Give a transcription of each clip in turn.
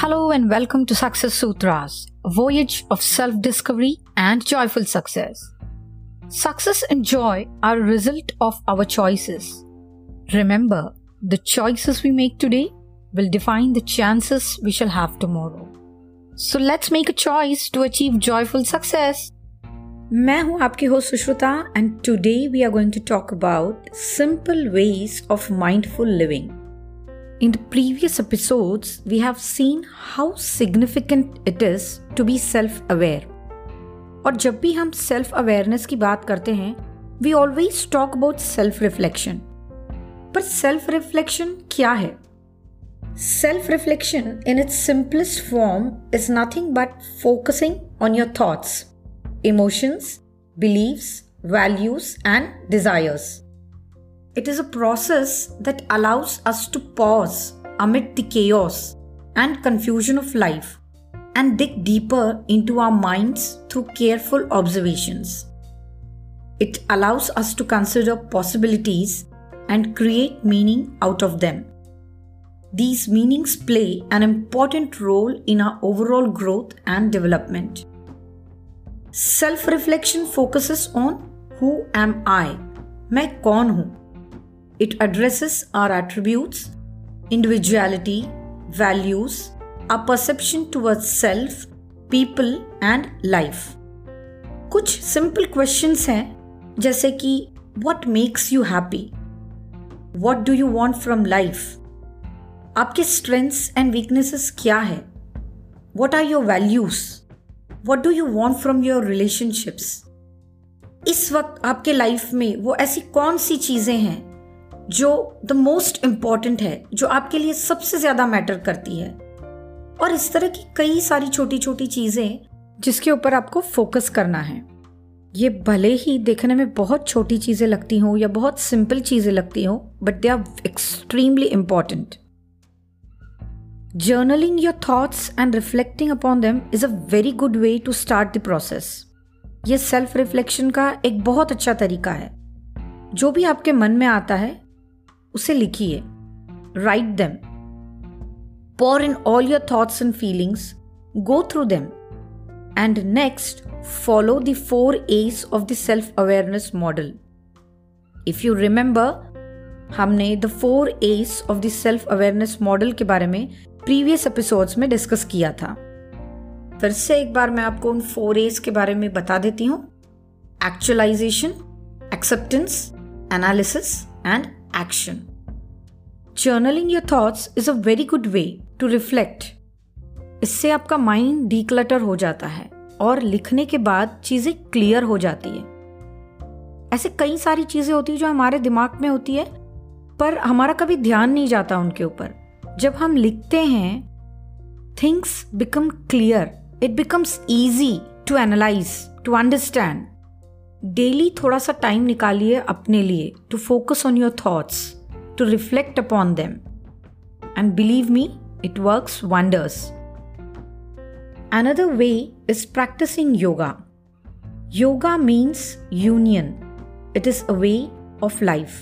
Hello and welcome to Success Sutras, a voyage of self discovery and joyful success. Success and joy are a result of our choices. Remember, the choices we make today will define the chances we shall have tomorrow. So let's make a choice to achieve joyful success. मैं हूं आपकी host Sushruta and today we are going to talk about simple ways of mindful living In the previous episodes, we have seen how significant it is to be self aware. और जब भी हम self awareness की बात करते हैं we always talk about self reflection पर self reflection क्या है self reflection in its simplest form is nothing but focusing on your thoughts emotions, beliefs, values, and desires. It is a process that allows us to pause amid the chaos and confusion of life and dig deeper into our minds through careful observations. It allows us to consider possibilities and create meaning out of them. These meanings play an important role in our overall growth and development. Self reflection focuses on who am I मैं कौन हूं it addresses our attributes individuality values a perception towards self, people and life. कुछ simple questions हैं जैसे कि what makes you happy what do you want from life आपके strengths and weaknesses क्या है? What are your values what do you want from your relationships इस वक्त आपके लाइफ में वो ऐसी कौन सी चीज़ें हैं जो द मोस्ट इंपॉर्टेंट है, जो आपके लिए सबसे ज़्यादा मैटर करती है। और इस तरह की कई सारी छोटी छोटी चीज़ें जिसके ऊपर आपको फोकस करना है। ये भले ही देखने में बहुत छोटी चीज़ें लगती हों या बहुत सिंपल चीज़ें लगती हों but they are extremely important Journaling your thoughts and reflecting upon them is a very good way to start the process. ये सेल्फ रिफ्लेक्शन का एक बहुत अच्छा तरीका है। जो भी आपके मन में आता है उसे लिखिए write them pour in all your thoughts and feelings go through them. And next follow the four A's of the self awareness model. If you remember, हमने the four A's of the self awareness model के बारे में previous episodes में discuss किया था। फिर से एक बार मैं आपको उन फोर एज के बारे में बता देती हूँ। Actualisation acceptance analysis and action journaling your thoughts is a very good way to reflect इससे आपका माइंड डीक्लटर हो जाता है और लिखने के बाद चीज़ें क्लियर हो जाती है। ऐसे कई सारी चीज़ें होती है जो हमारे दिमाग में होती है, पर हमारा कभी ध्यान नहीं जाता उनके ऊपर। जब हम लिखते हैं things become clear it becomes easy to analyse to understand daily थोड़ा सा टाइम निकालिए अपने लिए to focus on your thoughts to reflect upon them and believe me it works wonders Another way is practicing yoga. Yoga means union. It is a way of life.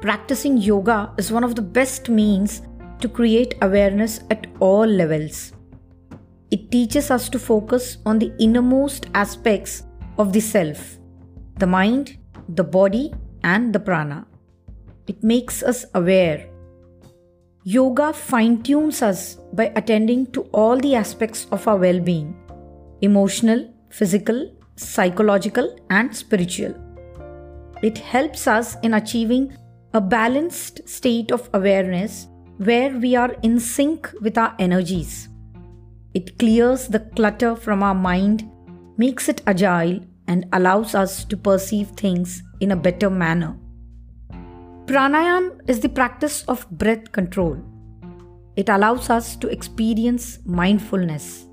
practicing yoga is one of the best means to create awareness at all levels. It teaches us to focus on the innermost aspects of the self the mind, the body, and the prana. It makes us aware. Yoga fine tunes us by attending to all the aspects of our well being emotional, physical, psychological, and spiritual. It helps us in achieving a balanced state of awareness where we are in sync with our energies. It clears the clutter from our mind, makes it agile, and allows us to perceive things in a better manner. Pranayam is the practice of breath control. It allows us to experience mindfulness.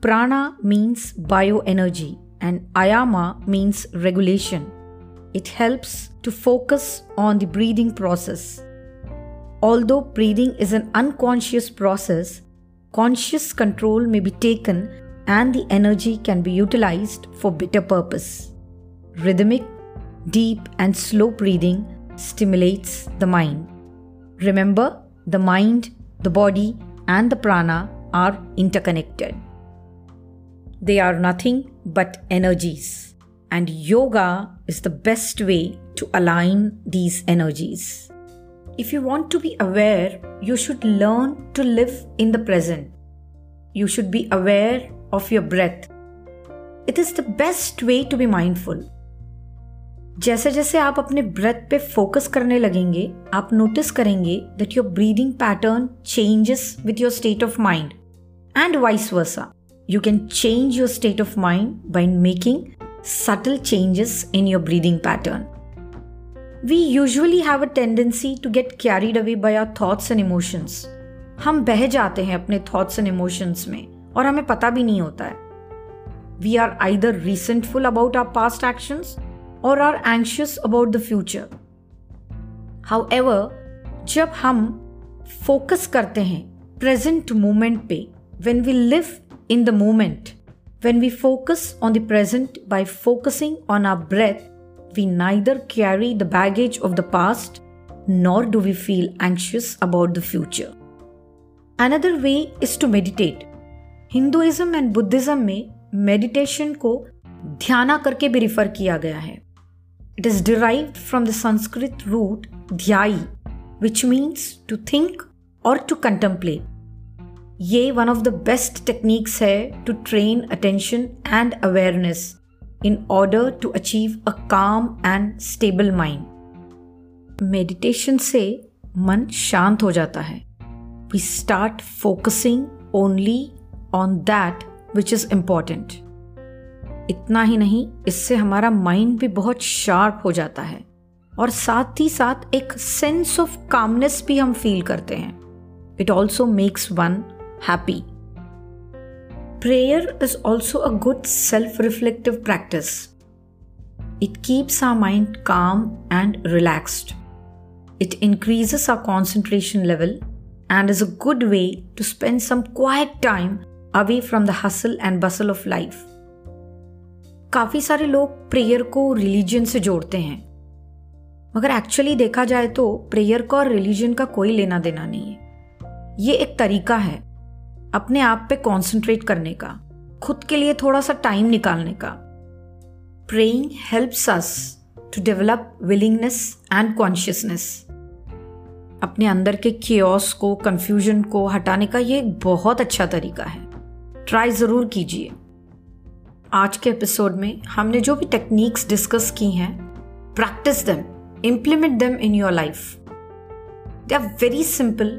Prana means bioenergy, and ayama means regulation. It helps to focus on the breathing process. Although breathing is an unconscious process, conscious control may be taken and the energy can be utilized for better purpose. Rhythmic, deep, and slow breathing stimulates the mind. Remember, the mind, the body, and the prana are interconnected. They are nothing but energies, and yoga is the best way to align these energies. If you want to be aware, you should learn to live in the present. You should be aware of your breath. It is the best way to be mindful. जैसे जैसे आप अपने breath पे focus करने लगेंगे आप notice करेंगे that your breathing pattern changes with your state of mind and vice versa you can change your state of mind by making subtle changes in your breathing pattern. We usually have a tendency to get carried away by our thoughts and emotions. हम बह जाते हैं अपने thoughts and emotions में और हमें पता भी नहीं होता है। We are either resentful about our past action or are anxious about the future however जब हम फोकस करते हैं प्रेजेंट मोमेंट पे when we live in the moment when we focus on the present by focusing on our breath we neither carry the baggage of the past nor do we feel anxious about the future another way is to meditate Hinduism and Buddhism में meditation को ध्याना करके भी refer किया गया है। It is derive from the Sanskrit root dhyai which means to think or to contemplate ये one of the best techniques है to train attention and awareness in order to achieve a calm and stable mind meditation से मन शांत हो जाता है। We start focusing only on that which is important. इतना ही नहीं, इससे हमारा माइंड भी बहुत शार्प हो जाता है। और साथ ही साथ एक सेंस ऑफ़ कामनेस भी हम फील करते हैं। It also makes one happy prayer is also a good self reflective practice it keeps our mind calm and relaxed it increases our concentration level and is a good way to spend some quiet time away from the hustle and bustle of life. काफ़ी सारे लोग prayer को religion से जोड़ते हैं। मगर actually देखा जाए तो प्रेयर का और रिलीजन का कोई लेना देना नहीं है। ये एक तरीका है अपने आप पे कंसंट्रेट करने का, खुद के लिए थोड़ा सा टाइम निकालने का। Praying helps us to develop willingness and consciousness अपने अंदर के क्योस को कंफ्यूजन को हटाने का ये एक बहुत अच्छा तरीका है। ट्राई ज़रूर कीजिए। आज के एपिसोड में हमने जो भी टेक्निक्स डिस्कस की हैं practice them implement them in your life they are very simple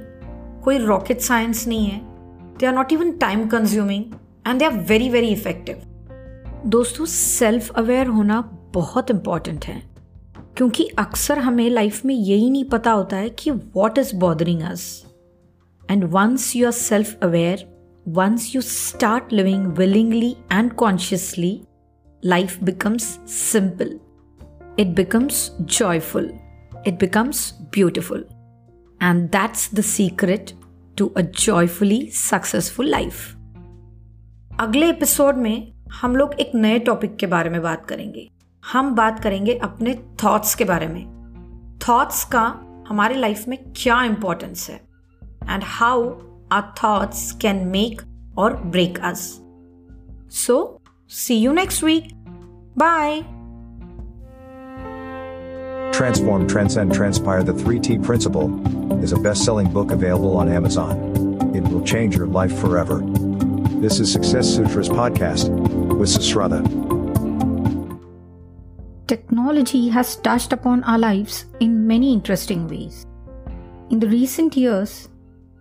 कोई रॉकेट साइंस नहीं है they are not even time consuming and they are very very effective दोस्तों सेल्फ अवेयर होना बहुत इंपॉर्टेंट है, क्योंकि अक्सर हमें लाइफ में यही नहीं पता होता है कि what is bothering us and once you are self aware once you start living willingly and consciously, life becomes simple. It becomes joyful. It becomes beautiful. And that's the secret to a joyfully successful life. अगले episode में हम लोग एक नए topic के बारे में बात करेंगे हम बात करेंगे अपने थॉट्स के बारे में थॉट्स का हमारे लाइफ में क्या इंपॉर्टेंस है and how our thoughts can make or break us. So, see you next week. Bye. Transform, Transcend, Transpire The 3T Principle is a best selling book available on Amazon. It will change your life forever. This is Success Sutras Podcast with Susrata. Technology has touched upon our lives in many interesting ways. In the recent years,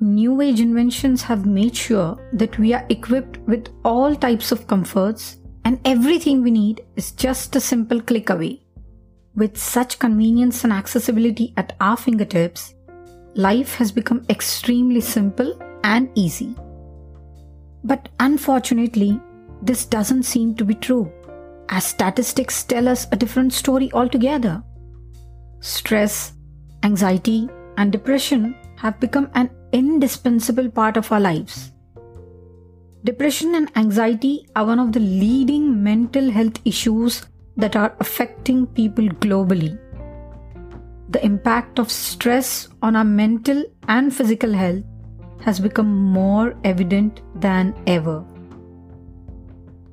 New age inventions have made sure that we are equipped with all types of comforts and everything we need is just a simple click away. With such convenience and accessibility at our fingertips, life has become extremely simple and easy. But unfortunately, this doesn't seem to be true, as statistics tell us a different story altogether. Stress, anxiety, and depression have become an indispensable part of our lives. Depression and anxiety are one of the leading mental health issues that are affecting people globally. The impact of stress on our mental and physical health has become more evident than ever.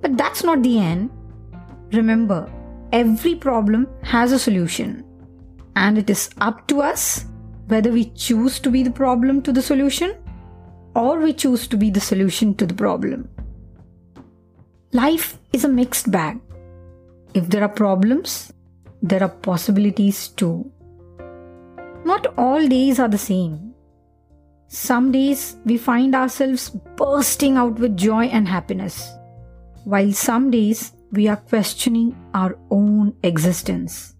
But that's not the end. Remember, every problem has a solution, and it is up to us whether we choose to be the problem to the solution or we choose to be the solution to the problem. Life is a mixed bag. If there are problems, there are possibilities too. Not all days are the same. Some days we find ourselves bursting out with joy and happiness, while some days we are questioning our own existence.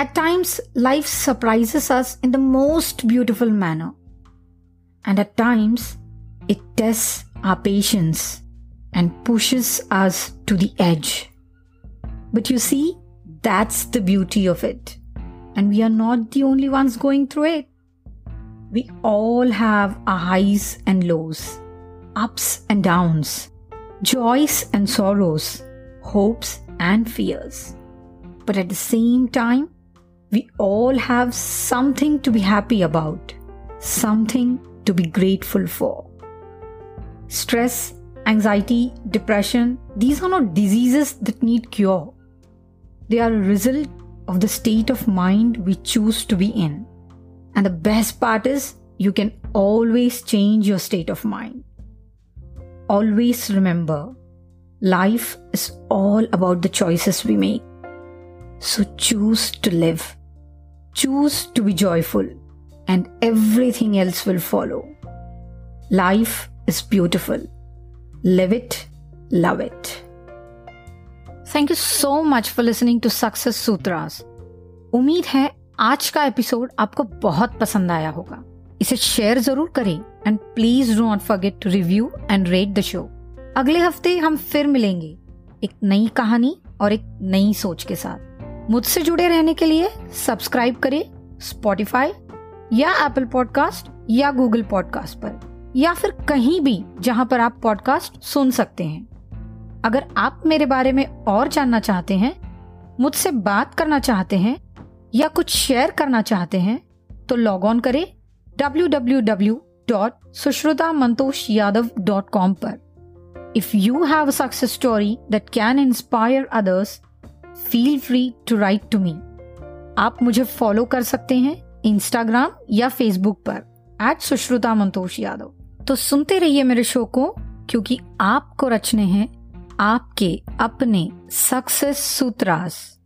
At times, life surprises us in the most beautiful manner, and at times, it tests our patience and pushes us to the edge. But you see, that's the beauty of it. And we are not the only ones going through it. We all have our highs and lows, ups and downs, joys and sorrows, hopes and fears. But at the same time, we all have something to be happy about, something to be grateful for. Stress, anxiety, depression, these are not diseases that need cure. They are a result of the state of mind we choose to be in. And the best part is, you can always change your state of mind. Always remember, life is all about the choices we make. So choose to live. Choose to be joyful, and everything else will follow. Life is beautiful. Live it, love it. Thank you so much for listening to success Sutras उम्मीद है आज का episode आपको बहुत पसंद आया होगा इसे शेयर ज़रूर करें and please do not forget to review and rate the show अगले हफ़्ते हम फिर मिलेंगे एक नई कहानी और एक नई सोच के साथ मुझसे जुड़े रहने के लिए सब्सक्राइब करें स्पॉटिफाई या एप्पल पॉडकास्ट या गूगल पॉडकास्ट पर, या फिर कहीं भी जहाँ पर आप पॉडकास्ट सुन सकते हैं। अगर आप मेरे बारे में और जानना चाहते हैं, मुझसे बात करना चाहते हैं या कुछ शेयर करना चाहते हैं तो लॉग ऑन करें www.sushrutamantoshyadav.com पर। If you have success story that can inspire others feel free to write to me आप मुझे फॉलो कर सकते हैं इंस्टाग्राम या फेसबुक पर एट सुश्रुता मंतोष यादव। तो सुनते रहिए मेरे शो को, क्योंकि आपको रचने हैं आपके अपने सक्सेस सूत्रास